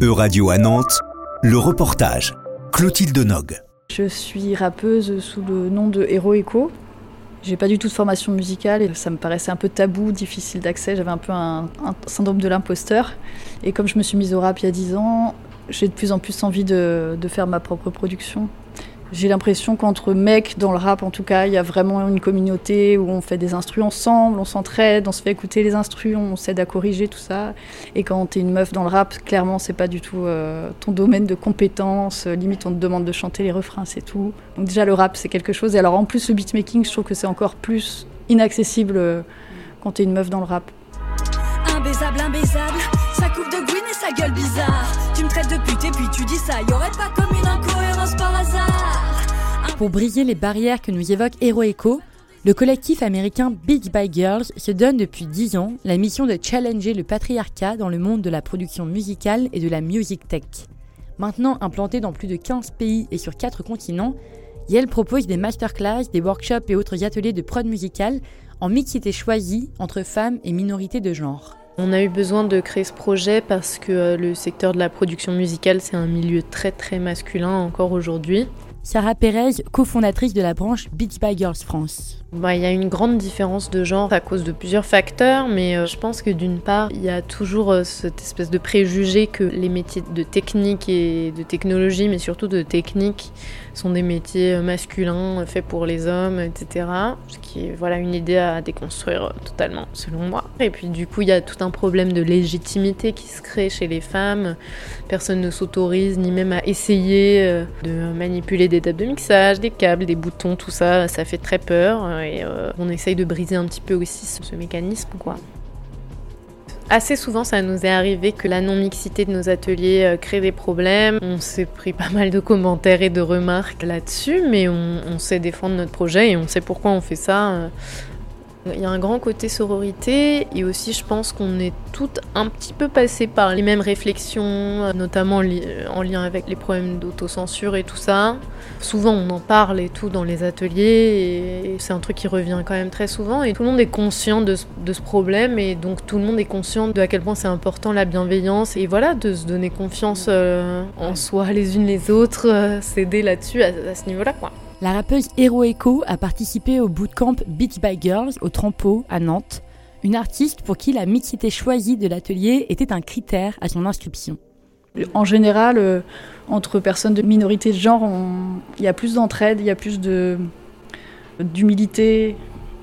E-Radio à Nantes, le reportage. Clotilde Nog. Je suis rappeuse sous le nom de Hero Echo. J'ai pas du tout de formation musicale et ça me paraissait un peu tabou, difficile d'accès. J'avais un peu un, un syndrome de l'imposteur. Et comme je me suis mise au rap il y a 10 ans, j'ai de plus en plus envie de, de faire ma propre production. J'ai l'impression qu'entre mecs, dans le rap en tout cas, il y a vraiment une communauté où on fait des instrus ensemble, on s'entraide, on se fait écouter les instrus, on s'aide à corriger tout ça. Et quand t'es une meuf dans le rap, clairement, c'est pas du tout euh, ton domaine de compétence. Limite, on te demande de chanter les refrains, c'est tout. Donc déjà, le rap, c'est quelque chose. Et alors en plus, le beatmaking, je trouve que c'est encore plus inaccessible euh, quand t'es une meuf dans le rap. Imbaisable, imbaisable, ça coupe de Pour briller les barrières que nous évoque Hero Echo, le collectif américain Big by Girls se donne depuis 10 ans la mission de challenger le patriarcat dans le monde de la production musicale et de la music tech. Maintenant implantée dans plus de 15 pays et sur 4 continents, Yale propose des masterclass, des workshops et autres ateliers de prod musicale en mixité choisie entre femmes et minorités de genre. On a eu besoin de créer ce projet parce que euh, le secteur de la production musicale, c'est un milieu très très masculin encore aujourd'hui. Sarah Pérez, cofondatrice de la branche Beats by Girls France. Bah, il y a une grande différence de genre à cause de plusieurs facteurs, mais euh, je pense que d'une part, il y a toujours euh, cette espèce de préjugé que les métiers de technique et de technologie, mais surtout de technique, sont des métiers euh, masculins faits pour les hommes, etc. Ce qui est voilà, une idée à déconstruire totalement, selon moi. Et puis du coup, il y a tout un problème de légitimité qui se crée chez les femmes. Personne ne s'autorise ni même à essayer de manipuler des tables de mixage, des câbles, des boutons, tout ça, ça fait très peur et euh, on essaye de briser un petit peu aussi ce, mécanisme quoi. Assez souvent, ça nous est arrivé que la non-mixité de nos ateliers euh, crée des problèmes. On s'est pris pas mal de commentaires et de remarques là-dessus, mais on, sait défendre notre projet et on sait pourquoi on fait ça. Euh, Il y a un grand côté sororité et aussi je pense qu'on est toutes un petit peu passées par les mêmes réflexions, euh, notamment li en lien avec les problèmes d'autocensure et tout ça. Souvent on en parle et tout dans les ateliers et c'est un truc qui revient quand même très souvent et tout le monde est conscient de ce, de ce problème et donc tout le monde est conscient de à quel point c'est important la bienveillance et voilà de se donner confiance euh, en soi les unes les autres, euh, s'aider là-dessus à, à ce niveau-là quoi. La rappeuse Hero Echo a participé au bootcamp Beats by Girls au Trampo à Nantes, une artiste pour qui la mixité choisie de l'atelier était un critère à son inscription. En général, euh, entre personnes de minorité de genre, il y a plus d'entraide, il y a plus d'humilité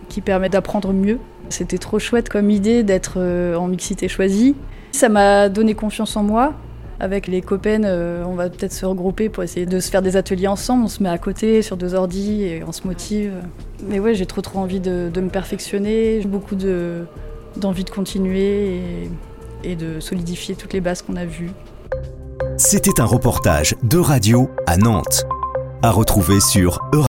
qui permet d'apprendre mieux. C'était trop chouette comme idée d'être euh, en mixité choisie. Ça m'a donné confiance en moi. Avec les copaines, euh, on va peut-être se regrouper pour essayer de se faire des ateliers ensemble. On se met à côté sur deux ordis et on se motive. Mais ouais, j'ai trop trop envie de, me perfectionner. J'ai beaucoup de, d'envie de continuer et, et de solidifier toutes les bases qu'on a vues. C'était un reportage de radio à Nantes. À retrouver sur